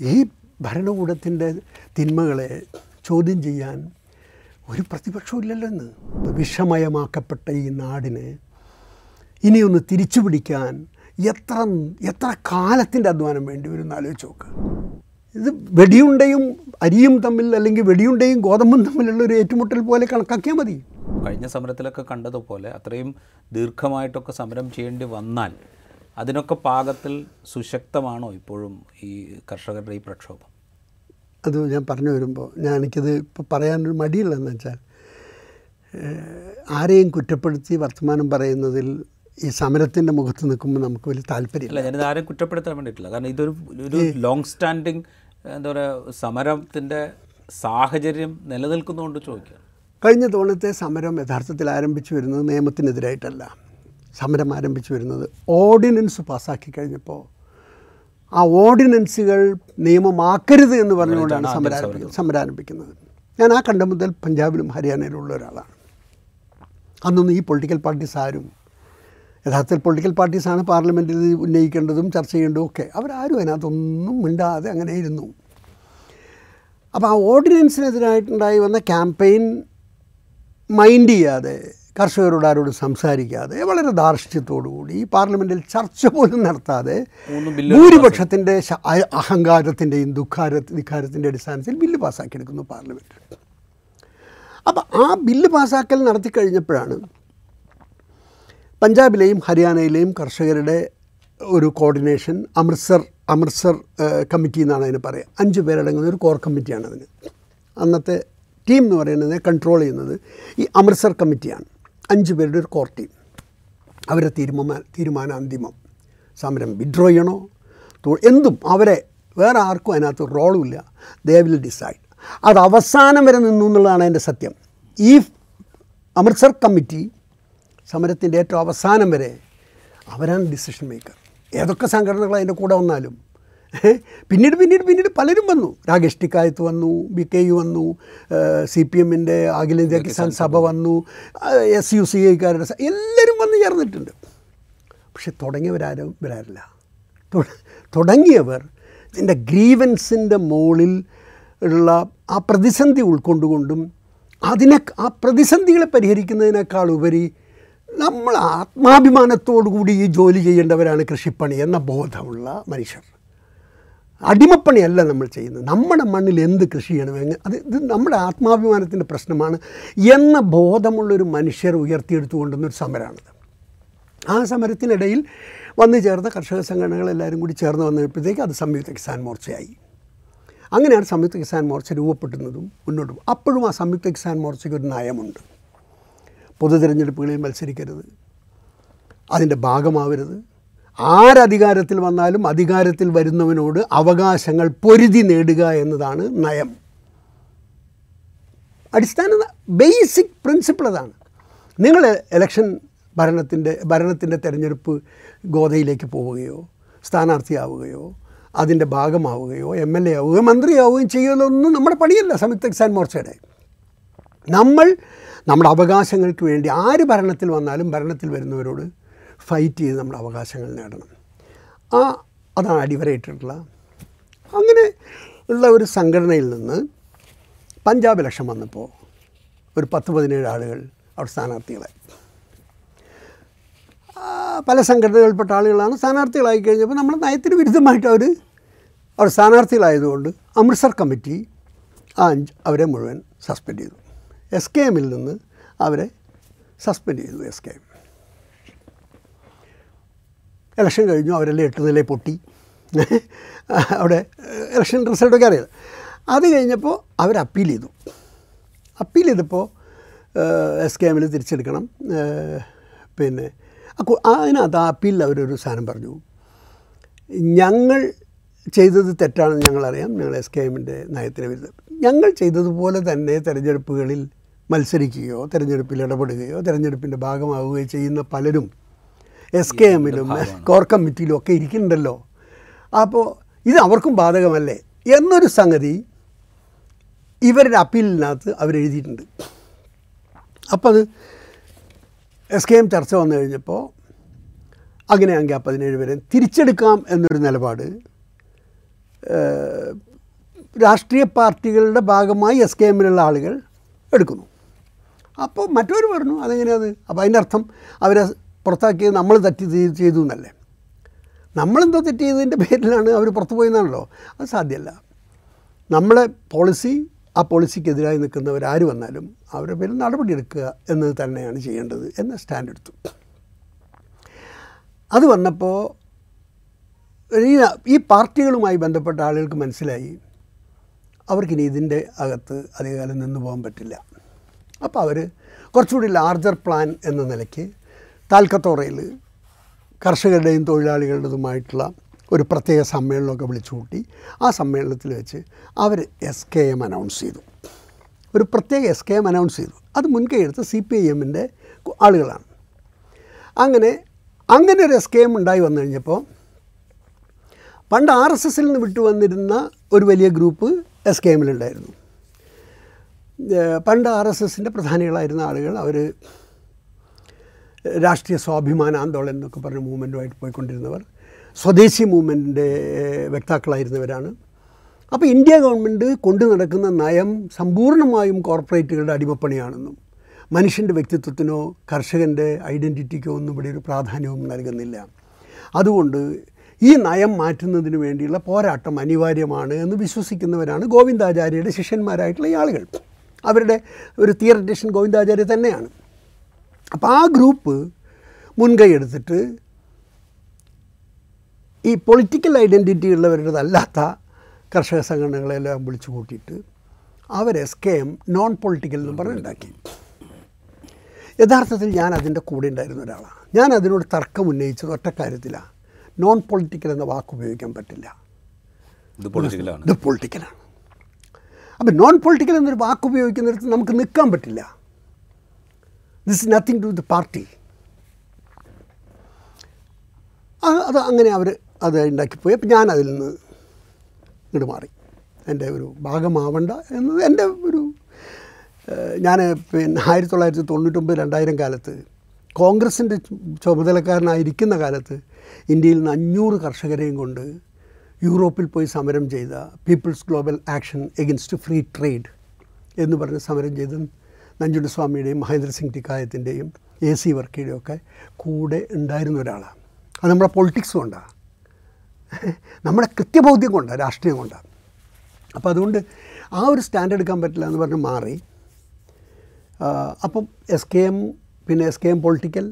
ഈ ഭരണകൂടത്തിന്റെ തിന്മകളെ ചോദ്യം ചെയ്യാൻ ഒരു പ്രതിപക്ഷവും ഇല്ലല്ലോ ഇന്ന്. വിഷമയമാക്കപ്പെട്ട ഈ നാടിനെ ഇനിയൊന്ന് തിരിച്ചു പിടിക്കാൻ എത്ര എത്ര കാലത്തിന്റെ അധ്വാനം വേണ്ടി വരും ആലോചിച്ച് നോക്കുക ഇത് വെടിയുണ്ടയും അരിയും തമ്മിൽ അല്ലെങ്കിൽ വെടിയുണ്ടയും ഗോതമ്പും തമ്മിലുള്ള ഒരു ഏറ്റുമുട്ടൽ പോലെ കണക്കാക്കിയാൽ മതി. കഴിഞ്ഞ സമരത്തിലൊക്കെ കണ്ടതുപോലെ അത്രയും ദീർഘമായിട്ടൊക്കെ സമരം ചെയ്യേണ്ടി വന്നാൽ അതിനൊക്കെ പാകത്തിൽ സുശക്തമാണോ ഇപ്പോഴും ഈ കർഷകരുടെ ഈ പ്രക്ഷോഭം? അത് ഞാൻ പറഞ്ഞു വരുമ്പോൾ ഞാൻ എനിക്കത് ഇപ്പോൾ പറയാനൊരു മടിയുള്ളതെന്ന് വെച്ചാൽ ആരെയും കുറ്റപ്പെടുത്തി വർത്തമാനം പറയുന്നതിൽ ഈ സമരത്തിന്റെ മുഖത്ത് നിൽക്കുമ്പോൾ നമുക്ക് വലിയ താല്പര്യമില്ല. അല്ല ഞാനിത് ആരെയും കുറ്റപ്പെടുത്താൻ വേണ്ടിയിട്ടില്ല. കാരണം ഇതൊരു ഒരു ലോങ് സ്റ്റാൻഡിങ് എന്താ പറയുക സമരത്തിന്റെ സാഹചര്യം നിലനിൽക്കുന്നതുകൊണ്ട് ചോദിക്കുക കഴിഞ്ഞ തവണത്തെ സമരം യഥാർത്ഥത്തിൽ ആരംഭിച്ചു വരുന്നത് നിയമത്തിനെതിരായിട്ടല്ല. സമരം ആരംഭിച്ചു വരുന്നത്. ഓർഡിനൻസ് പാസ്സാക്കി കഴിഞ്ഞപ്പോൾ ആ ഓർഡിനൻസുകൾ നിയമമാക്കരുത് എന്ന് പറഞ്ഞുകൊണ്ടാണ് സമരം സമരാരംഭിക്കുന്നത് സമരം ആരംഭിക്കുന്നത്. ഞാൻ ആ കണ്ട മുതൽ പഞ്ചാബിലും ഹരിയാനയിലും ഉള്ള ഒരാളാണ്. അന്നൊന്നും ഈ പൊളിറ്റിക്കൽ പാർട്ടീസ് ആരും യഥാർത്ഥത്തിൽ പൊളിറ്റിക്കൽ പാർട്ടീസാണ് പാർലമെന്റിൽ ഉന്നയിക്കേണ്ടതും ചർച്ച ചെയ്യേണ്ടതും ഒക്കെ. അവരാരും അതിനകത്തൊന്നും മിണ്ടാതെ അങ്ങനെ ഇരുന്നു. അപ്പോൾ ആ ഓർഡിനൻസിനെതിരായിട്ടുണ്ടായി വന്ന ക്യാമ്പയിൻ മൈൻഡ് ചെയ്യാതെ കർഷകരോട് ആരോട് സംസാരിക്കാതെ വളരെ ധാർഷ്ട്യത്തോടുകൂടി ഈ പാർലമെന്റിൽ ചർച്ച പോലും നടത്താതെ ഭൂരിപക്ഷത്തിന്റെ അഹങ്കാരത്തിന്റെയും ദുഃഖാര ധിക്കാരത്തിന്റെ അടിസ്ഥാനത്തിൽ ബില്ല് പാസ്സാക്കിയെടുക്കുന്നു പാർലമെന്റിൽ അപ്പം ആ ബില്ല് പാസ്സാക്കൽ നടത്തി കഴിഞ്ഞപ്പോഴാണ് പഞ്ചാബിലെയും ഹരിയാനയിലെയും കർഷകരുടെ ഒരു കോർഡിനേഷൻ അമൃത്സർ അമൃത്സർ കമ്മിറ്റി എന്നാണ് അതിന് പറയുക അഞ്ച് പേരടങ്ങുന്ന ഒരു കോർ കമ്മിറ്റിയാണ് അതിന് അന്നത്തെ ടീം എന്ന് പറയുന്നത് കൺട്രോൾ ചെയ്യുന്നത് ഈ അമൃത്സർ കമ്മിറ്റിയാണ്. അഞ്ച് പേരുടെ ഒരു കോർ ടീം. അവരെ തീരുമാന തീരുമാനം അന്തിമം. സമരം വിഡ്രോ ചെയ്യണോ? എന്തും. അവരെ വേറെ ആർക്കും അതിനകത്ത് റോളും ഇല്ല. ദേ വിൽ ഡിസൈഡ് അത് അവസാനം വരെ നിന്നു എന്നുള്ളതാണ് എന്റെ സത്യം. ഈ അമൃത്സർ കമ്മിറ്റി സമരത്തിന്റെ ഏറ്റവും അവസാനം വരെ അവരാണ് ഡിസിഷൻ മേക്കർ ഏതൊക്കെ സംഘടനകൾ അതിന്റെ കൂടെ വന്നാലും? പിന്നീട് പിന്നീട് പിന്നീട് പലരും വന്നു. രാകേഷ് ടിക്കായത്ത് വന്നു ബി കെ യു വന്നു സി പി എമ്മിന്റെ അഖിലേന്ത്യാ കിസാൻ സഭ വന്നു എസ് യു സി ഐക്കാരുടെ എല്ലാവരും വന്ന് ചേർന്നിട്ടുണ്ട്. പക്ഷെ തുടങ്ങിയവരാരും വരാറില്ല തുടങ്ങിയവർ ഇതിന്റെ ഗ്രീവൻസിന്റെ മുകളിൽ ഉള്ള ആ പ്രതിസന്ധി ഉൾക്കൊണ്ടുകൊണ്ടും അതിനെ ആ പ്രതിസന്ധികളെ പരിഹരിക്കുന്നതിനേക്കാൾ ഉപരി നമ്മൾ ആത്മാഭിമാനത്തോടു കൂടി ഈ ജോലി ചെയ്യേണ്ടവരാണ് കൃഷിപ്പണി എന്ന ബോധമുള്ള മനുഷ്യർ. അടിമപ്പണിയല്ല നമ്മൾ ചെയ്യുന്നത്. നമ്മുടെ മണ്ണിൽ എന്ത് കൃഷി ചെയ്യണം? എങ്ങനെ അത് ഇത് നമ്മുടെ ആത്മാഭിമാനത്തിന്റെ പ്രശ്നമാണ് എന്ന ബോധമുള്ളൊരു മനുഷ്യർ ഉയർത്തിയെടുത്തുകൊണ്ടുവന്നൊരു സമരമാണിത് ആ സമരത്തിനിടയിൽ വന്നു ചേർന്ന കർഷക സംഘടനകളെല്ലാവരും കൂടി ചേർന്ന് വന്നപ്പോഴത്തേക്ക് അത് സംയുക്ത കിസാൻ മോർച്ചയായി. അങ്ങനെയാണ് സംയുക്ത കിസാൻ മോർച്ച രൂപപ്പെടുന്നതും മുന്നോട്ട് അപ്പോഴും ആ സംയുക്ത കിസാൻ മോർച്ചയ്ക്ക് ഒരു നയമുണ്ട്. പൊതു തിരഞ്ഞെടുപ്പുകളിൽ മത്സരിക്കരുത്. അതിന്റെ ഭാഗമാവരുത്. ആരധികാരത്തിൽ വന്നാലും അധികാരത്തിൽ വരുന്നവനോട് അവകാശങ്ങൾ പൊരുതി നേടുക എന്നതാണ് നയം. അടിസ്ഥാന ബേസിക് പ്രിൻസിപ്പിൾ അതാണ്. നിങ്ങൾ ഇലക്ഷൻ ഭരണത്തിന്റെ ഭരണത്തിന്റെ തിരഞ്ഞെടുപ്പ് ഗോതയിലേക്ക് പോവുകയോ സ്ഥാനാർത്ഥിയാവുകയോ അതിന്റെ ഭാഗമാവുകയോ എം എൽ എ ആവുകയോ മന്ത്രിയാവുകയും ചെയ്യുന്നതൊന്നും നമ്മുടെ പണിയല്ല സംയുക്ത കിസാൻ മോർച്ചയുടെ. നമ്മൾ നമ്മുടെ അവകാശങ്ങൾക്ക് വേണ്ടി ആര് ഭരണത്തിൽ വന്നാലും ഭരണത്തിൽ വരുന്നവരോട് ഫൈറ്റ് ചെയ്ത് നമ്മുടെ അവകാശങ്ങൾ നേടണം. ആ അതാണ് അടിവരയിട്ടിട്ടുള്ള. അങ്ങനെ ഉള്ള ഒരു സംഘടനയിൽ നിന്ന് പഞ്ചാബ് ഇലക്ഷൻ വന്നപ്പോൾ ഒരു പത്ത് പതിനേഴ് ആളുകൾ അവിടെ സ്ഥാനാർത്ഥികളായി. ആ, പല സംഘടനകളിൽപ്പെട്ട ആളുകളാണ് സ്ഥാനാർത്ഥികളായി കഴിഞ്ഞപ്പോൾ നമ്മുടെ നയത്തിന് വിരുദ്ധമായിട്ട് അവർ അവർ സ്ഥാനാർത്ഥികളായതുകൊണ്ട് അമൃത്സർ കമ്മിറ്റി ആ അഞ്ച് അവരെ മുഴുവൻ സസ്പെൻഡ് ചെയ്തു. എസ് കെ എമ്മിൽ നിന്ന് അവരെ സസ്പെൻഡ് ചെയ്തു എസ് കെ എം ഇലക്ഷൻ കഴിഞ്ഞു അവരെല്ലാം എട്ട് നില പൊട്ടി. അവിടെ ഇലക്ഷൻ റിസൾട്ടൊക്കെ അറിയാം. അത് കഴിഞ്ഞപ്പോൾ അവർ അപ്പീൽ ചെയ്തു. അപ്പീൽ ചെയ്തപ്പോൾ എസ് കെ എമ്മിൽ തിരിച്ചെടുക്കണം. പിന്നെ അതിനകത്ത് ആ അപ്പീലിൽ അവരൊരു സാധനം പറഞ്ഞു. ഞങ്ങൾ ചെയ്തത് തെറ്റാണെന്ന് ഞങ്ങളറിയാം. ഞങ്ങൾ എസ് കെ എമ്മിന്റെ നയത്തിന് വരുന്നത് ഞങ്ങൾ ചെയ്തതുപോലെ തന്നെ തിരഞ്ഞെടുപ്പുകളിൽ മത്സരിക്കുകയോ തിരഞ്ഞെടുപ്പിൽ ഇടപെടുകയോ തെരഞ്ഞെടുപ്പിന്റെ ഭാഗമാവുകയോ ചെയ്യുന്ന പലരും എസ് കെ എമ്മിലും കോർ കമ്മിറ്റിയിലും ഒക്കെ ഇരിക്കുന്നുണ്ടല്ലോ. അപ്പോൾ ഇത് അവർക്കും ബാധകമല്ലേ? എന്നൊരു സംഗതി ഇവരുടെ അപ്പീലിനകത്ത് അവരെഴുതിയിട്ടുണ്ട്. അപ്പോൾ അത് എസ് കെ എം ചർച്ച വന്നു കഴിഞ്ഞപ്പോൾ അങ്ങനെയാണെങ്കിൽ ആ പതിനേഴ് പേരെ തിരിച്ചെടുക്കാം എന്നൊരു നിലപാട് രാഷ്ട്രീയ പാർട്ടികളുടെ ഭാഗമായി എസ് കെ എമ്മിലുള്ള ആളുകൾ എടുക്കുന്നു. അപ്പോൾ മറ്റവർ പറഞ്ഞു അതെങ്ങനെയാണ് അപ്പോൾ അതിന്റെ അർത്ഥം അവരെ പുറത്താക്കിയത് നമ്മൾ തെറ്റ് ചെയ്ത് എന്നല്ലേ? നമ്മളെന്തോ തെറ്റ് ചെയ്തതിന്റെ പേരിലാണ് അവർ പുറത്തു പോയെന്നാണല്ലോ? അത് സാധ്യമല്ല. നമ്മളെ പോളിസി ആ പോളിസിക്കെതിരായി നിൽക്കുന്നവർ ആര് വന്നാലും അവരുടെ പേരിൽ നടപടിയെടുക്കുക എന്നത് തന്നെയാണ് ചെയ്യേണ്ടത് എന്ന സ്റ്റാൻഡ് എടുത്തു. അത് വന്നപ്പോൾ ഈ ഈ പാർട്ടികളുമായി ബന്ധപ്പെട്ട ആളുകൾക്ക് മനസ്സിലായി അവർക്കിനി ഇതിന്റെ അകത്ത് അധികകാലം നിന്ന് പോകാൻ പറ്റില്ല. അപ്പോൾ അവർ കുറച്ചുകൂടി ലാർജർ പ്ലാൻ എന്ന നിലയ്ക്ക് താൽക്കത്തോറയിൽ കർഷകരുടെയും തൊഴിലാളികളുടേതുമായിട്ടുള്ള ഒരു പ്രത്യേക സമ്മേളനമൊക്കെ വിളിച്ചു കൂട്ടി ആ സമ്മേളനത്തിൽ വെച്ച് അവർ എസ് കെ എം അനൗൺസ് ചെയ്തു. ഒരു പ്രത്യേക എസ് കെ എം അനൗൺസ് ചെയ്തു. അത് മുൻകൈ എടുത്ത സി പി ഐ എമ്മിന്റെ ആളുകളാണ്. അങ്ങനെ അങ്ങനെ ഒരു എസ് കെ എം ഉണ്ടായി വന്നു കഴിഞ്ഞപ്പോൾ പണ്ട് ആർ എസ് എസിൽ നിന്ന് വിട്ടു വന്നിരുന്ന ഒരു വലിയ ഗ്രൂപ്പ് എസ് കെ എമ്മിലുണ്ടായിരുന്നു പണ്ട് ആർ എസ് എസിന്റെ പ്രധാനികളായിരുന്ന ആളുകൾ അവർ രാഷ്ട്രീയ സ്വാഭിമാന ആന്തോളൻ എന്നൊക്കെ പറഞ്ഞ മൂവ്മെന്റുമായിട്ട് പോയിക്കൊണ്ടിരുന്നവർ സ്വദേശി മൂവ്മെന്റിന്റെ വ്യക്താക്കളായിരുന്നവരാണ്. അപ്പോൾ ഇന്ത്യ ഗവൺമെന്റ് കൊണ്ടു നടക്കുന്ന നയം സമ്പൂർണമായും കോർപ്പറേറ്റുകളുടെ അടിമപ്പണിയാണെന്നും മനുഷ്യന്റെ വ്യക്തിത്വത്തിനോ കർഷകന്റെ ഐഡന്റിറ്റിക്കോ ഒന്നും ഇവിടെ ഒരു പ്രാധാന്യവും നൽകുന്നില്ല. അതുകൊണ്ട് ഈ നയം മാറ്റുന്നതിന് വേണ്ടിയുള്ള പോരാട്ടം അനിവാര്യമാണ് എന്ന് വിശ്വസിക്കുന്നവരാണ് ഗോവിന്ദാചാര്യയുടെ ശിഷ്യന്മാരായിട്ടുള്ള ഈ ആളുകൾ. അവരുടെ ഒരു തിയററ്റീഷ്യൻ ഗോവിന്ദാചാര്യ തന്നെയാണ്. അപ്പോൾ ആ ഗ്രൂപ്പ് മുൻകൈ എടുത്തിട്ട് ഈ പൊളിറ്റിക്കൽ ഐഡന്റിറ്റി ഉള്ളവരുടേതല്ലാത്ത കർഷക സംഘടനകളെല്ലാം വിളിച്ചു കൂട്ടിയിട്ട് അവരെ സ്കേം നോൺ പൊളിറ്റിക്കൽ എന്ന് പറഞ്ഞ് പറഞ്ഞുണ്ടാക്കി യഥാർത്ഥത്തിൽ ഞാൻ അതിന്റെ കൂടെ ഉണ്ടായിരുന്ന ഒരാളാണ്. ഞാൻ അതിനോട് തർക്കം ഉന്നയിച്ചത് ഒറ്റ കാര്യത്തിലാണ് നോൺ പൊളിറ്റിക്കൽ എന്ന വാക്ക് ഉപയോഗിക്കാൻ പറ്റില്ല. ഇത് പൊളിറ്റിക്കലാണ് ഇത് പൊളിറ്റിക്കലാണ് അപ്പം നോൺ പൊളിറ്റിക്കൽ എന്നൊരു വാക്ക് ഉപയോഗിക്കുന്നിടത്ത് നമുക്ക് നിൽക്കാൻ പറ്റില്ല. This is nothing to the party അത് അങ്ങനെ അവർ അത് ഉണ്ടാക്കിപ്പോയി. അപ്പം ഞാൻ അതിൽ നിന്ന് ഇങ്ങോട്ട് മാറി. എന്റെ ഒരു ഭാഗമാവണ്ട എന്നത് എന്റെ ഒരു ഞാൻ പിന്നെ ആയിരത്തി തൊള്ളായിരത്തി തൊണ്ണൂറ്റൊമ്പത് രണ്ടായിരം കാലത്ത് കോൺഗ്രസിന്റെ ചുമതലക്കാരനായിരിക്കുന്ന കാലത്ത് ഇന്ത്യയിൽ നിന്ന് അഞ്ഞൂറ് കർഷകരെയും കൊണ്ട് യൂറോപ്പിൽ പോയി സമരം ചെയ്ത people's global action against free trade എന്ന് പറഞ്ഞ് സമരം ചെയ്ത നഞ്ചുണ്ടസ്വാമിയുടെയും മഹേന്ദ്ര സിംഗ് ടിക്കായത്തിന്റെയും എ സി വർക്കിയുടെയും ഒക്കെ കൂടെ ഉണ്ടായിരുന്ന ഒരാളാണ്. അത് നമ്മുടെ പൊളിറ്റിക്സ് കൊണ്ടാണ് നമ്മുടെ കൃത്യബോധ്യം കൊണ്ടാണ് രാഷ്ട്രീയം കൊണ്ടാണ് അപ്പോൾ അതുകൊണ്ട് ആ ഒരു സ്റ്റാൻഡ് എടുക്കാൻ പറ്റില്ല എന്ന് പറഞ്ഞ് മാറി. അപ്പം എസ് കെ എം പിന്നെ എസ് കെ എം പൊളിറ്റിക്കൽ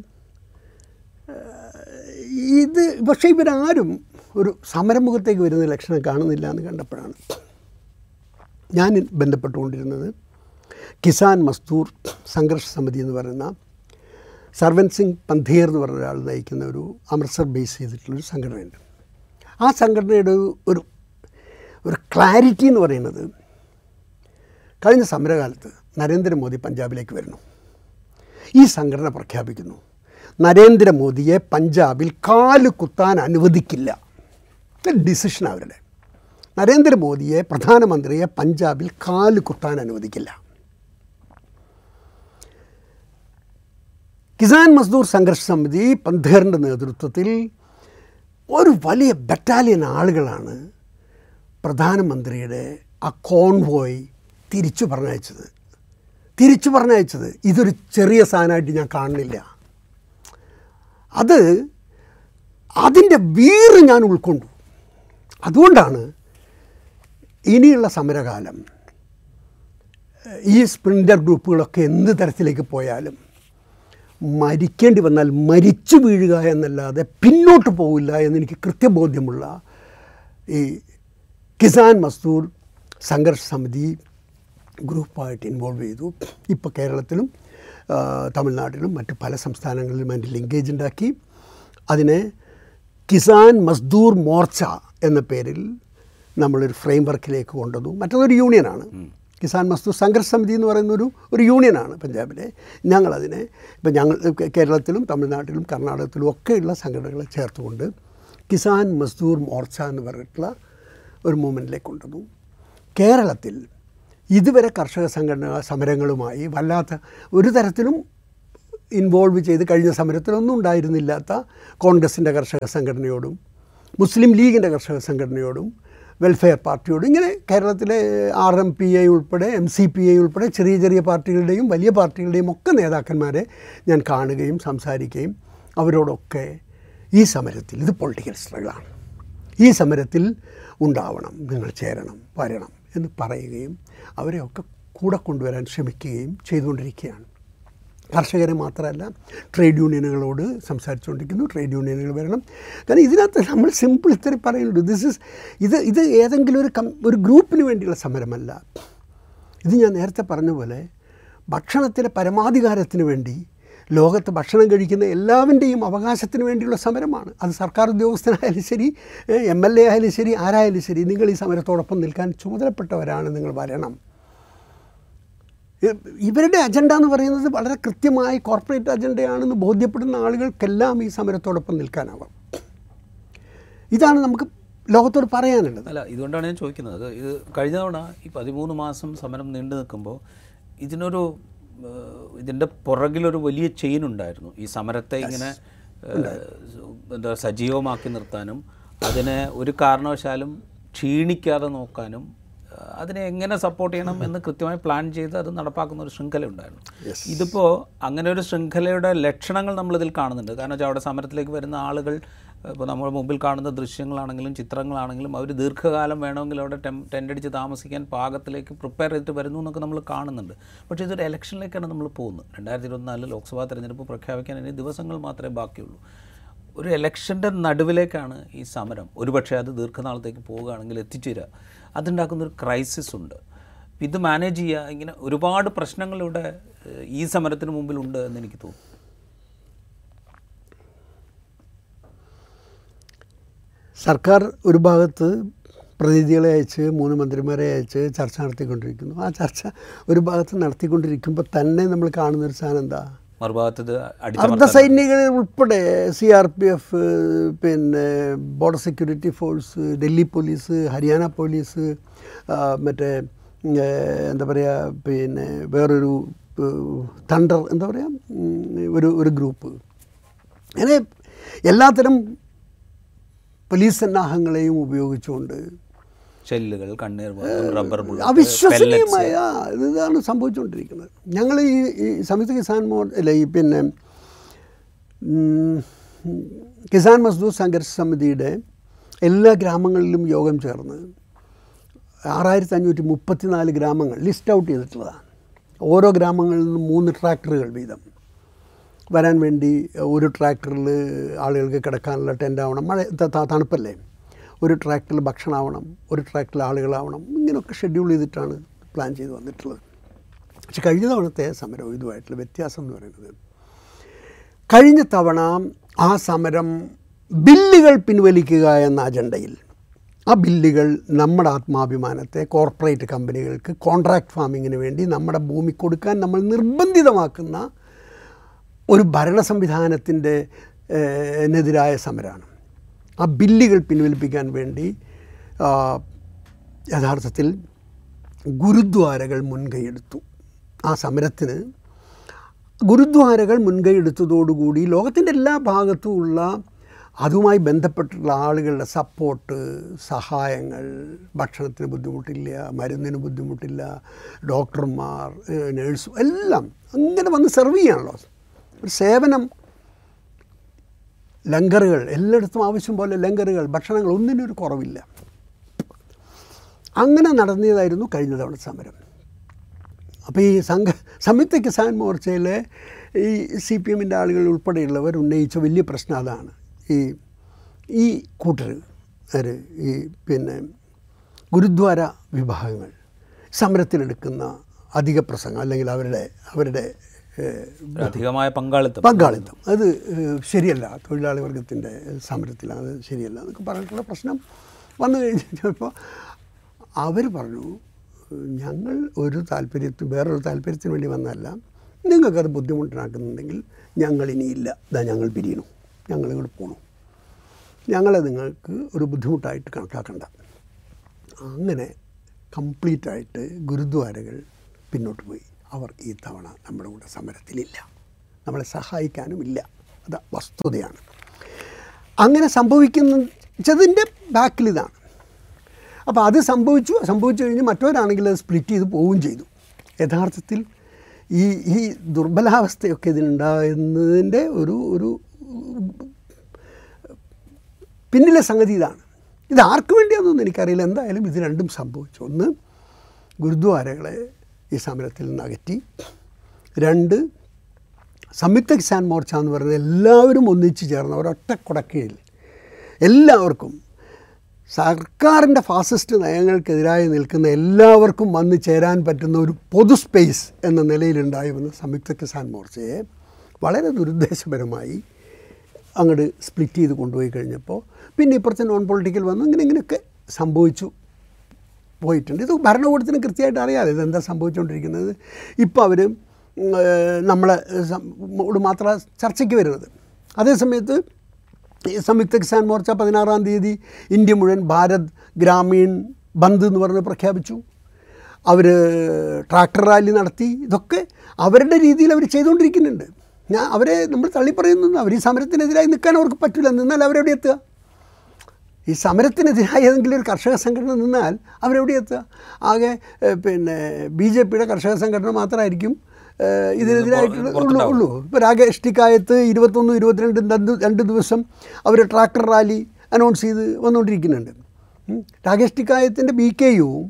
ഇത് പക്ഷേ ഇവരാരും ഒരു സമരമുഖത്തേക്ക് വരുന്ന ലക്ഷണം കാണുന്നില്ല എന്ന് കണ്ടപ്പോഴാണ് ഞാൻ ബന്ധപ്പെട്ടുകൊണ്ടിരുന്നത്. കിസാൻ മസ്തൂർ സംഘർഷ സമിതി എന്ന് പറയുന്ന സർവൻ സിംഗ് പന്ധീർ എന്ന് പറഞ്ഞ ഒരാൾ നയിക്കുന്ന ഒരു അമൃത്സർ ബേസ് ചെയ്തിട്ടുള്ളൊരു സംഘടനയുണ്ട്. ആ സംഘടനയുടെ ഒരു ഒരു ക്ലാരിറ്റി എന്ന് പറയുന്നത് കഴിഞ്ഞ സമരകാലത്ത് നരേന്ദ്രമോദി പഞ്ചാബിലേക്ക് വരുന്നു. ഈ സംഘടന പ്രഖ്യാപിക്കുന്നു. നരേന്ദ്രമോദിയെ പഞ്ചാബിൽ കാൽ കുത്താൻ അനുവദിക്കില്ല. ഡിസിഷൻ അവരുടെ. നരേന്ദ്രമോദിയെ പ്രധാനമന്ത്രിയെ പഞ്ചാബിൽ കാൽ കുത്താൻ അനുവദിക്കില്ല. കിസാൻ മസ്ദൂർ സംഘർഷ സമിതി പന്ധേറിന്റെ നേതൃത്വത്തിൽ ഒരു വലിയ ബറ്റാലിയൻ ആളുകളാണ് പ്രധാനമന്ത്രിയുടെ ആ കോൺവോയ് തിരിച്ചു പറഞ്ഞയച്ചത്. തിരിച്ചു പറഞ്ഞയച്ചത്. ഇതൊരു ചെറിയ സാധനമായിട്ട് ഞാൻ കാണുന്നില്ല. അത് അതിന്റെ വീറ് ഞാൻ ഉൾക്കൊണ്ടു. അതുകൊണ്ടാണ് ഇനിയുള്ള സമരകാലം ഈ സ്പ്രിന്റർ ഗ്രൂപ്പുകളൊക്കെ എന്ത് തരത്തിലേക്ക് പോയാലും മരിക്കേണ്ടി വന്നാൽ മരിച്ചു വീഴുക എന്നല്ലാതെ പിന്നോട്ട് പോവില്ല എന്നെനിക്ക് കൃത്യബോധ്യമുള്ള ഈ കിസാൻ മസ്ദൂർ സംഘർഷ സമിതി ഗ്രൂപ്പായിട്ട് ഇൻവോൾവ് ചെയ്തു. ഇപ്പോൾ കേരളത്തിലും തമിഴ്നാട്ടിലും മറ്റ് പല സംസ്ഥാനങ്ങളിലും അതിന്റെ ലിങ്കേജ് ഉണ്ടാക്കി. അതിനെ കിസാൻ മസ്ദൂർ മോർച്ച എന്ന പേരിൽ നമ്മളൊരു ഫ്രെയിം വർക്കിലേക്ക് കൊണ്ടുവന്നു. മറ്റൊരു യൂണിയനാണ് കിസാൻ മസ്ദൂർ സംഘർഷ സമിതി എന്ന് പറയുന്ന ഒരു ഒരു യൂണിയനാണ് പഞ്ചാബിലെ. ഞങ്ങളതിനെ ഇപ്പം ഞങ്ങൾ കേരളത്തിലും തമിഴ്നാട്ടിലും കർണാടകത്തിലും ഒക്കെയുള്ള സംഘടനകളെ ചേർത്തുകൊണ്ട് കിസാൻ മസ്ദൂർ മോർച്ച എന്ന് പറഞ്ഞിട്ടുള്ള ഒരു മൂവ്മെന്റിലേക്ക് കൊണ്ടുവന്നു. കേരളത്തിൽ ഇതുവരെ കർഷക സംഘടന സമരങ്ങളുമായി വല്ലാത്ത ഒരു തരത്തിലും ഇൻവോൾവ് ചെയ്ത് കഴിഞ്ഞ സമരത്തിലൊന്നും ഉണ്ടായിരുന്നില്ലാത്ത കോൺഗ്രസിന്റെ കർഷക സംഘടനയോടും മുസ്ലിം ലീഗിന്റെ കർഷക സംഘടനയോടും വെൽഫെയർ പാർട്ടിയോട്. ഇങ്ങനെ കേരളത്തിലെ ആർ എം പി ഐ ഉൾപ്പെടെ എം സി പി ഐ ഉൾപ്പെടെ ചെറിയ ചെറിയ പാർട്ടികളുടെയും വലിയ പാർട്ടികളുടെയും ഒക്കെ നേതാക്കന്മാരെ ഞാൻ കാണുകയും സംസാരിക്കുകയും അവരോടൊക്കെ ഈ സമരത്തിൽ ഇത് പൊളിറ്റിക്കൽ സ്ട്രഗിളാണ്. ഈ സമരത്തിൽ ഉണ്ടാവണം നിങ്ങൾ ചേരണം വരണം എന്ന് പറയുകയും അവരെയൊക്കെ കൂടെ കൊണ്ടുവരാൻ ശ്രമിക്കുകയും ചെയ്തുകൊണ്ടിരിക്കുകയാണ്. കർഷകരെ മാത്രമല്ല ട്രേഡ് യൂണിയനുകളോട് സംസാരിച്ചുകൊണ്ടിരിക്കുന്നു. ട്രേഡ് യൂണിയനുകൾ വരണം. കാരണം ഇതിനകത്ത് നമ്മൾ സിമ്പിൾ ഇത്തിരി പറയുന്നുണ്ട്. ദിസ് ഇസ് ഇത് ഇത് ഏതെങ്കിലും ഒരു കം ഒരു ഗ്രൂപ്പിന് വേണ്ടിയുള്ള സമരമല്ല. ഇത് ഞാൻ നേരത്തെ പറഞ്ഞ പോലെ ഭക്ഷണത്തിലെ പരമാധികാരത്തിന് വേണ്ടി ലോകത്ത് ഭക്ഷണം കഴിക്കുന്ന എല്ലാവരുടെയും അവകാശത്തിന് വേണ്ടിയുള്ള സമരമാണ്. അത് സർക്കാർ ഉദ്യോഗസ്ഥനായാലും ശരി എം എൽ എ ആയാലും ശരി ആരായാലും ശരി നിങ്ങൾ ഈ സമരത്തോടൊപ്പം നിൽക്കാൻ ചുമതലപ്പെട്ടവരാണ് നിങ്ങൾ വരണം. ഇവരുടെ അജണ്ട എന്ന് പറയുന്നത് വളരെ കൃത്യമായി കോർപ്പറേറ്റ് അജണ്ടയാണെന്ന് ബോധ്യപ്പെടുന്ന ആളുകൾക്കെല്ലാം ഈ സമരത്തോടൊപ്പം നിൽക്കാനാവാം. ഇതാണ് നമുക്ക് ലോകത്തോട് പറയാനുള്ളത്. അല്ല ഇതുകൊണ്ടാണ് ഞാൻ ചോദിക്കുന്നത്. ഇത് കഴിഞ്ഞ തവണ ഈ പതിമൂന്ന് മാസം സമരം നീണ്ടു നിൽക്കുമ്പോൾ ഇതിനൊരു ഇതിന്റെ പുറകിലൊരു വലിയ ചെയിൻ ഉണ്ടായിരുന്നു. ഈ സമരത്തെ ഇങ്ങനെ എന്താ സജീവമാക്കി നിർത്താനും അതിനെ ഒരു കാരണവശാലും ക്ഷീണിക്കാതെ നോക്കാനും അതിനെ എങ്ങനെ സപ്പോർട്ട് ചെയ്യണം എന്ന് കൃത്യമായി പ്ലാൻ ചെയ്ത് അത് നടപ്പാക്കുന്ന ഒരു ശൃംഖല ഉണ്ടായിരുന്നു. ഇതിപ്പോൾ അങ്ങനെ ഒരു ശൃംഖലയുടെ ലക്ഷണങ്ങൾ നമ്മളിതിൽ കാണുന്നുണ്ട്. കാരണം വെച്ചാൽ അവിടെ സമരത്തിലേക്ക് വരുന്ന ആളുകൾ ഇപ്പോൾ നമ്മൾ മുമ്പിൽ കാണുന്ന ദൃശ്യങ്ങളാണെങ്കിലും ചിത്രങ്ങളാണെങ്കിലും അവർ ദീർഘകാലം വേണമെങ്കിൽ അവിടെ ടെം ടെന്റടിച്ച് താമസിക്കാൻ പാകത്തിലേക്ക് പ്രിപ്പയർ ചെയ്തിട്ട് വരുന്നു എന്നൊക്കെ നമ്മൾ കാണുന്നുണ്ട്. പക്ഷേ ഇതൊരു ഇലക്ഷനിലേക്കാണ് നമ്മൾ പോകുന്നത്. രണ്ടായിരത്തി ഇരുപത്തിനാലിൽ ലോക്സഭാ തെരഞ്ഞെടുപ്പ് പ്രഖ്യാപിക്കാൻ ഇനി ദിവസങ്ങൾ മാത്രമേ ബാക്കിയുള്ളൂ. ഒരു ഇലക്ഷന്റെ നടുവിലേക്കാണ് ഈ സമരം. ഒരുപക്ഷെ അത് ദീർഘനാളത്തേക്ക് പോവുകയാണെങ്കിൽ എത്തിച്ചേരുക. അതുണ്ടാക്കുന്ന ഒരു ക്രൈസിസ് ഉണ്ട്. ഇത് മാനേജ് ചെയ്യുക ഇങ്ങനെ ഒരുപാട് പ്രശ്നങ്ങൾ ഇവിടെ ഈ സമരത്തിന് മുമ്പിലുണ്ട് എന്ന് എനിക്ക് തോന്നുന്നു. സർക്കാർ ഒരു ഭാഗത്ത് പ്രതിനിധികളെ അയച്ച് മൂന്ന് മന്ത്രിമാരെ അയച്ച് ചർച്ച നടത്തിക്കൊണ്ടിരിക്കുന്നു. ആ ചർച്ച ഒരു ഭാഗത്ത് നടത്തിക്കൊണ്ടിരിക്കുമ്പോൾ തന്നെ നമ്മൾ കാണുന്ന ഒരു സാധനം എന്താ? അടിച്ചമർത്താൻ അർദ്ധസൈനികൾ ഉൾപ്പെടെ സി ആർ പി എഫ് പിന്നെ border security force Delhi police Haryana police മറ്റേ എന്താ പറയുക പിന്നെ വേറൊരു തണ്ടർ എന്താ പറയുക ഒരു ഒരു ഗ്രൂപ്പ് അങ്ങനെ എല്ലാത്തരം പോലീസ് സന്നാഹങ്ങളെയും ഉപയോഗിച്ചുകൊണ്ട് ഷെല്ലുകൾ കണ്ണീർ റബ്ബർ അവിശ്വസനീയമായ ഇതാണ് സംഭവിച്ചുകൊണ്ടിരിക്കുന്നത്. ഞങ്ങൾ ഈ ഈ സംയുക്ത കിസാൻ മോ അല്ല ഈ പിന്നെ കിസാൻ മസ്ദൂർ സംഘർഷ സമിതിയുടെ എല്ലാ ഗ്രാമങ്ങളിലും യോഗം ചേർന്ന് ആറായിരത്തി അഞ്ഞൂറ്റി മുപ്പത്തിനാല് ഗ്രാമങ്ങൾ ലിസ്റ്റ് ഔട്ട് ചെയ്തിട്ടുള്ളതാണ്. ഓരോ ഗ്രാമങ്ങളിൽ നിന്നും മൂന്ന് ട്രാക്ടറുകൾ വീതം. വരാൻ വേണ്ടി ഒരു ട്രാക്ടറിൽ ആളുകൾക്ക് കിടക്കാനുള്ള ടെന്റ് ആവണം മഴ തണുപ്പല്ലേ? ഒരു ട്രാക്റ്റിൽ ഭക്ഷണമാവണം ഒരു ട്രാക്റ്റിൽ ആളുകളാവണം ഇങ്ങനെയൊക്കെ ഷെഡ്യൂൾ ചെയ്തിട്ടാണ് പ്ലാൻ ചെയ്ത് വന്നിട്ടുള്ളത്. പക്ഷെ കഴിഞ്ഞ തവണത്തെ സമരവും ഇതുമായിട്ടുള്ള വ്യത്യാസം എന്ന് പറയുന്നത് കഴിഞ്ഞ തവണ ആ സമരം ബില്ലുകൾ പിൻവലിക്കുക എന്ന അജണ്ടയിൽ ആ ബില്ലുകൾ നമ്മുടെ ആത്മാഭിമാനത്തെ കോർപ്പറേറ്റ് കമ്പനികൾക്ക് കോൺട്രാക്ട് ഫാമിങ്ങിന് വേണ്ടി നമ്മുടെ ഭൂമി കൊടുക്കാൻ നമ്മൾ നിർബന്ധിതമാക്കുന്ന ഒരു ഭരണ സംവിധാനത്തിന്റെ എതിരായ സമരമാണ്. ആ ബില്ലുകൾ പിൻവലിപ്പിക്കാൻ വേണ്ടി യഥാർത്ഥത്തിൽ ഗുരുദ്വാരകൾ മുൻകൈയെടുത്തു. ആ സമരത്തിന് ഗുരുദ്വാരകൾ മുൻകൈയെടുത്തതോടുകൂടി ലോകത്തിന്റെ എല്ലാ ഭാഗത്തുമുള്ള അതുമായി ബന്ധപ്പെട്ടുള്ള ആളുകളുടെ സപ്പോർട്ട് സഹായങ്ങൾ ഭക്ഷണത്തിന് ബുദ്ധിമുട്ടില്ല മരുന്നിന് ബുദ്ധിമുട്ടില്ല ഡോക്ടർമാർ നേഴ്സും എല്ലാം അങ്ങനെ വന്ന് സെർവ് ചെയ്യാണല്ലോ ഒരു സേവനം ലങ്കറുകൾ എല്ലായിടത്തും ആവശ്യം പോലെ ലങ്കറുകൾ ഭക്ഷണങ്ങൾ ഒന്നിനൊരു കുറവില്ല. അങ്ങനെ നടന്നതായിരുന്നു കഴിഞ്ഞ തവണ സമരം. അപ്പോൾ ഈ സംഘ സംയുക്ത കിസാൻ മോർച്ചയിലെ ഈ സി പി എമ്മിന്റെ ആളുകൾ ഉൾപ്പെടെയുള്ളവർ ഉന്നയിച്ച വലിയ പ്രശ്നം അതാണ്. ഈ ഈ കൂട്ടർ ഈ പിന്നെ ഗുരുദ്വാര വിഭാഗങ്ങൾ സമരത്തിനെടുക്കുന്ന അധിക പ്രസംഗം അല്ലെങ്കിൽ അവരുടെ അവരുടെ അധികമായ പങ്കാളിത്തം. പങ്കാളിത്തം. അത് ശരിയല്ല. തൊഴിലാളി വർഗത്തിന്റെ സമരത്തിലാണ് അത് ശരിയല്ല എന്നൊക്കെ പറഞ്ഞിട്ടുള്ള പ്രശ്നം വന്നു കഴിഞ്ഞപ്പോൾ അവർ പറഞ്ഞു ഞങ്ങൾ ഒരു താല്പര്യത്തിന് വേറൊരു താല്പര്യത്തിന് വേണ്ടി വന്നതല്ല. നിങ്ങൾക്കത് ബുദ്ധിമുട്ടുണ്ടാക്കുന്നുണ്ടെങ്കിൽ ഞങ്ങൾ ഇനിയില്ല ഇതാ ഞങ്ങൾ പിരിയണു ഞങ്ങൾ ഇങ്ങോട്ട് പോണു. ഞങ്ങളെ നിങ്ങൾക്ക് ഒരു ബുദ്ധിമുട്ടായിട്ട് കണക്കാക്കണ്ട. അങ്ങനെ കംപ്ലീറ്റായിട്ട് ഗുരുദ്വാരകൾ പിന്നോട്ട് പോയി. അവർ ഈ തവണ നമ്മുടെ കൂടെ സമരത്തിലില്ല. നമ്മളെ സഹായിക്കാനുമില്ല. അത് വസ്തുതയാണ്. അങ്ങനെ സംഭവിക്കുന്നതിന്റെ ബാക്കിൽ ഇതാണ്. അപ്പോൾ അത് സംഭവിച്ചു. സംഭവിച്ചു കഴിഞ്ഞ് മറ്റവരാണെങ്കിൽ അത് സ്പ്ലിറ്റ് ചെയ്ത് പോവുകയും ചെയ്തു. യഥാർത്ഥത്തിൽ ഈ ഈ ദുർബലാവസ്ഥയൊക്കെ ഇതിനുണ്ടാകുന്നതിന്റെ ഒരു ഒരു പിന്നിലെ സംഗതി ഇതാണ്. ഇത് ആർക്ക് വേണ്ടിയാണെന്നൊന്നും എനിക്കറിയില്ല. എന്തായാലും ഇത് രണ്ടും സംഭവിച്ചു. ഒന്ന് ഗുരുദ്വാരകളെ ഈ സമരത്തിൽ നിന്ന് അകറ്റി രണ്ട് സംയുക്ത കിസാൻ മോർച്ച എന്ന് പറയുന്നത് എല്ലാവരും ഒന്നിച്ചു ചേർന്ന ഒരൊറ്റ കുടക്കീഴിൽ എല്ലാവർക്കും സർക്കാരിന്റെ ഫാസിസ്റ്റ് നയങ്ങൾക്കെതിരായി നിൽക്കുന്ന എല്ലാവർക്കും വന്ന് ചേരാൻ പറ്റുന്ന ഒരു പൊതു സ്പേസ് എന്ന നിലയിലുണ്ടായി വന്ന സംയുക്ത കിസാൻ മോർച്ചയെ വളരെ ദുരുദ്ദേശപരമായി അങ്ങോട്ട് സ്പ്ലിറ്റ് ചെയ്ത് കൊണ്ടുപോയി കഴിഞ്ഞപ്പോൾ പിന്നെ ഇപ്പുറത്തെ നോൺ പൊളിറ്റിക്കൽ വന്നു. ഇങ്ങനെ ഇങ്ങനെയൊക്കെ സംഭവിച്ചു. പോയിട്ടുണ്ട്. ഇത് ഭരണകൂടത്തിന് കൃത്യമായിട്ട് അറിയാതെ ഇതെന്താ സംഭവിച്ചുകൊണ്ടിരിക്കുന്നത് ഇപ്പോൾ അവർ നമ്മളെ മാത്രം ചർച്ചയ്ക്ക് വരുന്നത്. അതേസമയത്ത് സംയുക്ത കിസാൻ മോർച്ച പതിനാറാം തീയതി ഇന്ത്യ മുഴുവൻ ഭാരത് ഗ്രാമീൺ ബന്ദ് എന്ന് പറഞ്ഞ് പ്രഖ്യാപിച്ചു. അവർ ട്രാക്ടർ റാലി നടത്തി. ഇതൊക്കെ അവരുടെ രീതിയിൽ അവർ ചെയ്തുകൊണ്ടിരിക്കുന്നുണ്ട് ഞാൻ അവരെ നമ്മൾ തള്ളിപ്പറയുന്നു അവർ ഈ സമരത്തിനെതിരായി നിൽക്കാൻ അവർക്ക് പറ്റില്ല നിന്നാൽ അവരെവിടെ എത്തുക? ഈ സമരത്തിനെതിരായ ഏതെങ്കിലും ഒരു കർഷക സംഘടന നിന്നാൽ അവരെവിടെ എത്തുക? ആകെ പിന്നെ ബി ജെ പിയുടെ കർഷക സംഘടന മാത്രമായിരിക്കും ഇതിനെതിരായിട്ടുള്ള ഉള്ളൂ ഉള്ളൂ. ഇപ്പോൾ രാകേഷ് ടിക്കായത്ത് ഇരുപത്തൊന്ന് ഇരുപത്തിരണ്ട് രണ്ട് രണ്ട് ദിവസം അവർ ട്രാക്ടർ റാലി അനൗൺസ് ചെയ്ത് വന്നുകൊണ്ടിരിക്കുന്നുണ്ട്. രാകേഷ് ടിക്കായത്തിന്റെ ബി കെ യുവും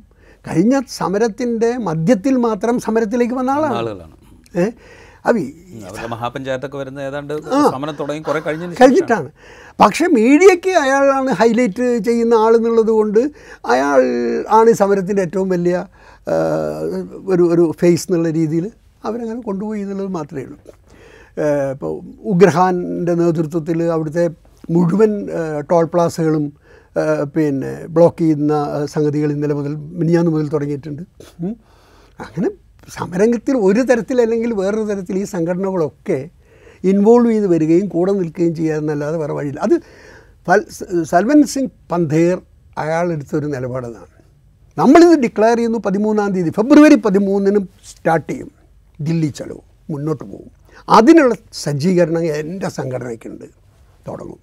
കഴിഞ്ഞ സമരത്തിന്റെ മധ്യത്തിൽ മാത്രം സമരത്തിലേക്ക് വന്ന ആളാണ്. ഏഹ് മഹാപഞ്ചായത്തൊക്കെ വരുന്ന ഏതാണ്ട് സമരം തുടങ്ങി കുറെ കഴിഞ്ഞിട്ടാണ്. പക്ഷേ മീഡിയയ്ക്ക് അയാളാണ് ഹൈലൈറ്റ് ചെയ്യുന്ന ആളെന്നുള്ളത് കൊണ്ട് അയാൾ ആണ് ഈ സമരത്തിന്റെ ഏറ്റവും വലിയ ഒരു ഒരു ഫേസ് എന്നുള്ള രീതിയിൽ അവരങ്ങനെ കൊണ്ടുപോയി എന്നുള്ളത് മാത്രമേ ഉള്ളൂ. ഇപ്പോൾ ഉഗ്രഹാന്റെ നേതൃത്വത്തിൽ അവിടുത്തെ മുഴുവൻ ടോൾ പ്ലാസകളും പിന്നെ ബ്ലോക്ക് ചെയ്യുന്ന സംഗതികൾ ഇന്നലെ മുതൽ മിനിഞ്ഞാന്ന് മുതൽ തുടങ്ങിയിട്ടുണ്ട്. അങ്ങനെ സമരംഗത്തിൽ ഒരു തരത്തിൽ അല്ലെങ്കിൽ വേറൊരു തരത്തിൽ ഈ സംഘടനകളൊക്കെ ഇൻവോൾവ് ചെയ്ത് വരികയും കൂടെ നിൽക്കുകയും ചെയ്യാമെന്നല്ലാതെ വേറെ വഴിയില്ല. അത് സൽവൻ സിംഗ് പന്ധേർ അയാളെടുത്തൊരു നിലപാടെന്നാണ്. നമ്മളിത് ഡിക്ലെയർ ചെയ്യുന്നു പതിമൂന്നാം തീയതി. ഫെബ്രുവരി പതിമൂന്നിനും സ്റ്റാർട്ട് ചെയ്യും. ദില്ലി ചലോ മുന്നോട്ട് പോകും. അതിനുള്ള സജ്ജീകരണം എന്റെ സംഘടനയ്ക്കുണ്ട്. തുടങ്ങും.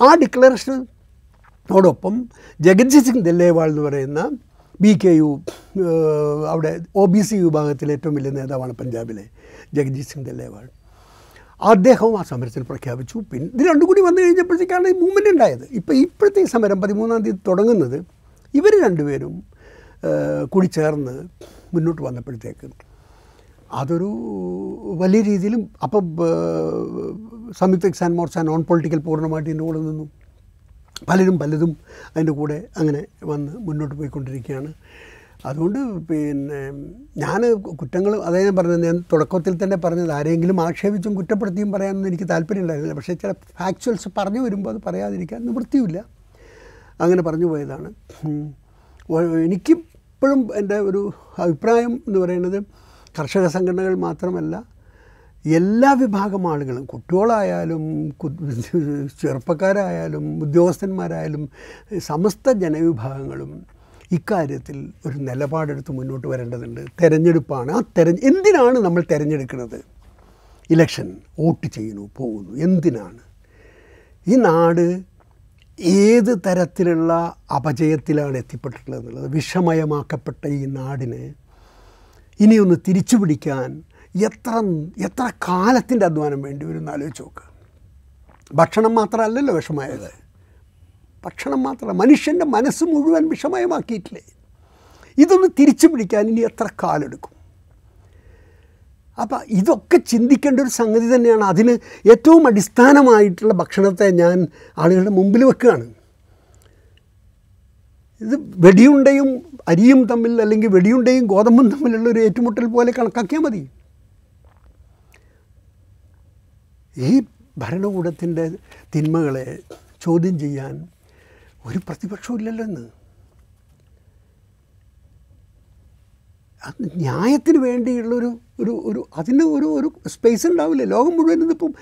ആ ഡിക്ലറേഷനോടൊപ്പം ജഗത്ജി സിംഗ് ദല്ലേവാൾ എന്ന് പറയുന്ന ബി കെ യു അവിടെ ഒ ബി സി വിഭാഗത്തിലെ ഏറ്റവും വലിയ നേതാവാണ് പഞ്ചാബിലെ ജഗജിത് സിംഗ് ദല്ലേവാൾ. അദ്ദേഹവും ആ സമരത്തിൽ പ്രഖ്യാപിച്ചു. പിന്നെ ഇത് രണ്ടും കൂടി വന്നു കഴിഞ്ഞപ്പോഴത്തേക്കാണ് ഈ മൂവ്മെന്റ് ഉണ്ടായത്. ഇപ്പോൾ ഇപ്പോഴത്തെ സമരം പതിമൂന്നാം തീയതി തുടങ്ങുന്നത് ഇവർ രണ്ടുപേരും കൂടി ചേർന്ന് മുന്നോട്ട് വന്നപ്പോഴത്തേക്ക് അതൊരു വലിയ രീതിയിലും അപ്പം സംയുക്ത കിസാൻ മോർച്ച നോൺ പൊളിറ്റിക്കൽ പൂർണമായിട്ട് ഇതിന്റെ കൂടെ നിന്നു. പലരും പലതും അതിന്റെ കൂടെ അങ്ങനെ വന്ന് മുന്നോട്ട് പോയിക്കൊണ്ടിരിക്കുകയാണ്. അതുകൊണ്ട് പിന്നെ ഞാൻ കുറ്റങ്ങൾ അതായത് ഞാൻ പറഞ്ഞത് ഞാൻ തുടക്കത്തിൽ തന്നെ പറഞ്ഞത് ആരെങ്കിലും ആക്ഷേപിച്ചും കുറ്റപ്പെടുത്തിയും പറയാനൊന്നും എനിക്ക് താല്പര്യമുണ്ടായിരുന്നില്ല. പക്ഷേ ചില ഫാക്ച്വൽസ് പറഞ്ഞു വരുമ്പോൾ അത് പറയാതിരിക്കാൻ നിവൃത്തിയില്ല. അങ്ങനെ പറഞ്ഞു പോയതാണ്. എനിക്കിപ്പോഴും എന്റെ ഒരു അഭിപ്രായം എന്ന് പറയുന്നത് കർഷക സംഘടനകൾ മാത്രമല്ല എല്ലാ വിഭാഗം ആളുകളും കുട്ടികളായാലും ചെറുപ്പക്കാരായാലും ഉദ്യോഗസ്ഥന്മാരായാലും സമസ്ത ജനവിഭാഗങ്ങളും ഇക്കാര്യത്തിൽ ഒരു നിലപാടെടുത്ത് മുന്നോട്ട് വരേണ്ടതുണ്ട്. തെരഞ്ഞെടുപ്പാണ്. ആ തെര എന്തിനാണ് നമ്മൾ തിരഞ്ഞെടുക്കുന്നത്? ഇലക്ഷൻ വോട്ട് ചെയ്യുന്നു പോകുന്നു. എന്തിനാണ്? ഈ നാട് ഏത് തരത്തിലുള്ള അപജയത്തിലാണ് എത്തിപ്പെട്ടിട്ടുള്ളത് എന്നുള്ളത് വിഷമയമാക്കപ്പെട്ട ഈ നാടിനെ ഇനിയൊന്ന് തിരിച്ചു പിടിക്കാൻ എത്ര എത്ര കാലത്തിന്റെ അധ്വാനം വേണ്ടി വരും എന്ന് ആലോചിച്ച് നോക്കുക ഭക്ഷണം മാത്രമല്ലല്ലോ വിഷമയത് ഭക്ഷണം മാത്രമല്ല മനുഷ്യന്റെ മനസ്സ് മുഴുവൻ വിഷമയമാക്കിയിട്ടില്ലേ? ഇതൊന്ന് തിരിച്ചു പിടിക്കാൻ ഇനി എത്ര കാലെടുക്കും? അപ്പം ഇതൊക്കെ ചിന്തിക്കേണ്ട ഒരു സംഗതി തന്നെയാണ്. അതിന് ഏറ്റവും അടിസ്ഥാനമായിട്ടുള്ള ഭക്ഷണത്തെ ഞാൻ ആളുകളുടെ മുമ്പിൽ വെക്കുകയാണ്. ഇത് വെടിയുണ്ടയും അരിയും തമ്മിൽ അല്ലെങ്കിൽ വെടിയുണ്ടയും ഗോതമ്പും തമ്മിലുള്ള ഒരു ഏറ്റുമുട്ടൽ പോലെ കണക്കാക്കിയാൽ മതി. ഈ ഭരണകൂടത്തിന്റെ തിന്മകളെ ചോദ്യം ചെയ്യാൻ ഒരു പ്രതിപക്ഷവും ഇല്ലല്ലോ ഇന്ന് ന്യായത്തിന് വേണ്ടിയുള്ളൊരു ഒരു ഒരു അതിന് ഒരു ഒരു സ്പേസ് ഉണ്ടാവില്ല. ലോകം മുഴുവൻ ഇന്നിപ്പം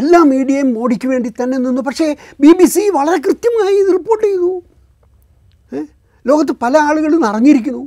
എല്ലാ മീഡിയയും മോഡിക്ക് വേണ്ടി തന്നെ നിന്നു. പക്ഷേ ബി ബി സി വളരെ കൃത്യമായി ഇത് റിപ്പോർട്ട് ചെയ്തു? ലോകത്ത് പല ആളുകളും അറിഞ്ഞിരിക്കുന്നു.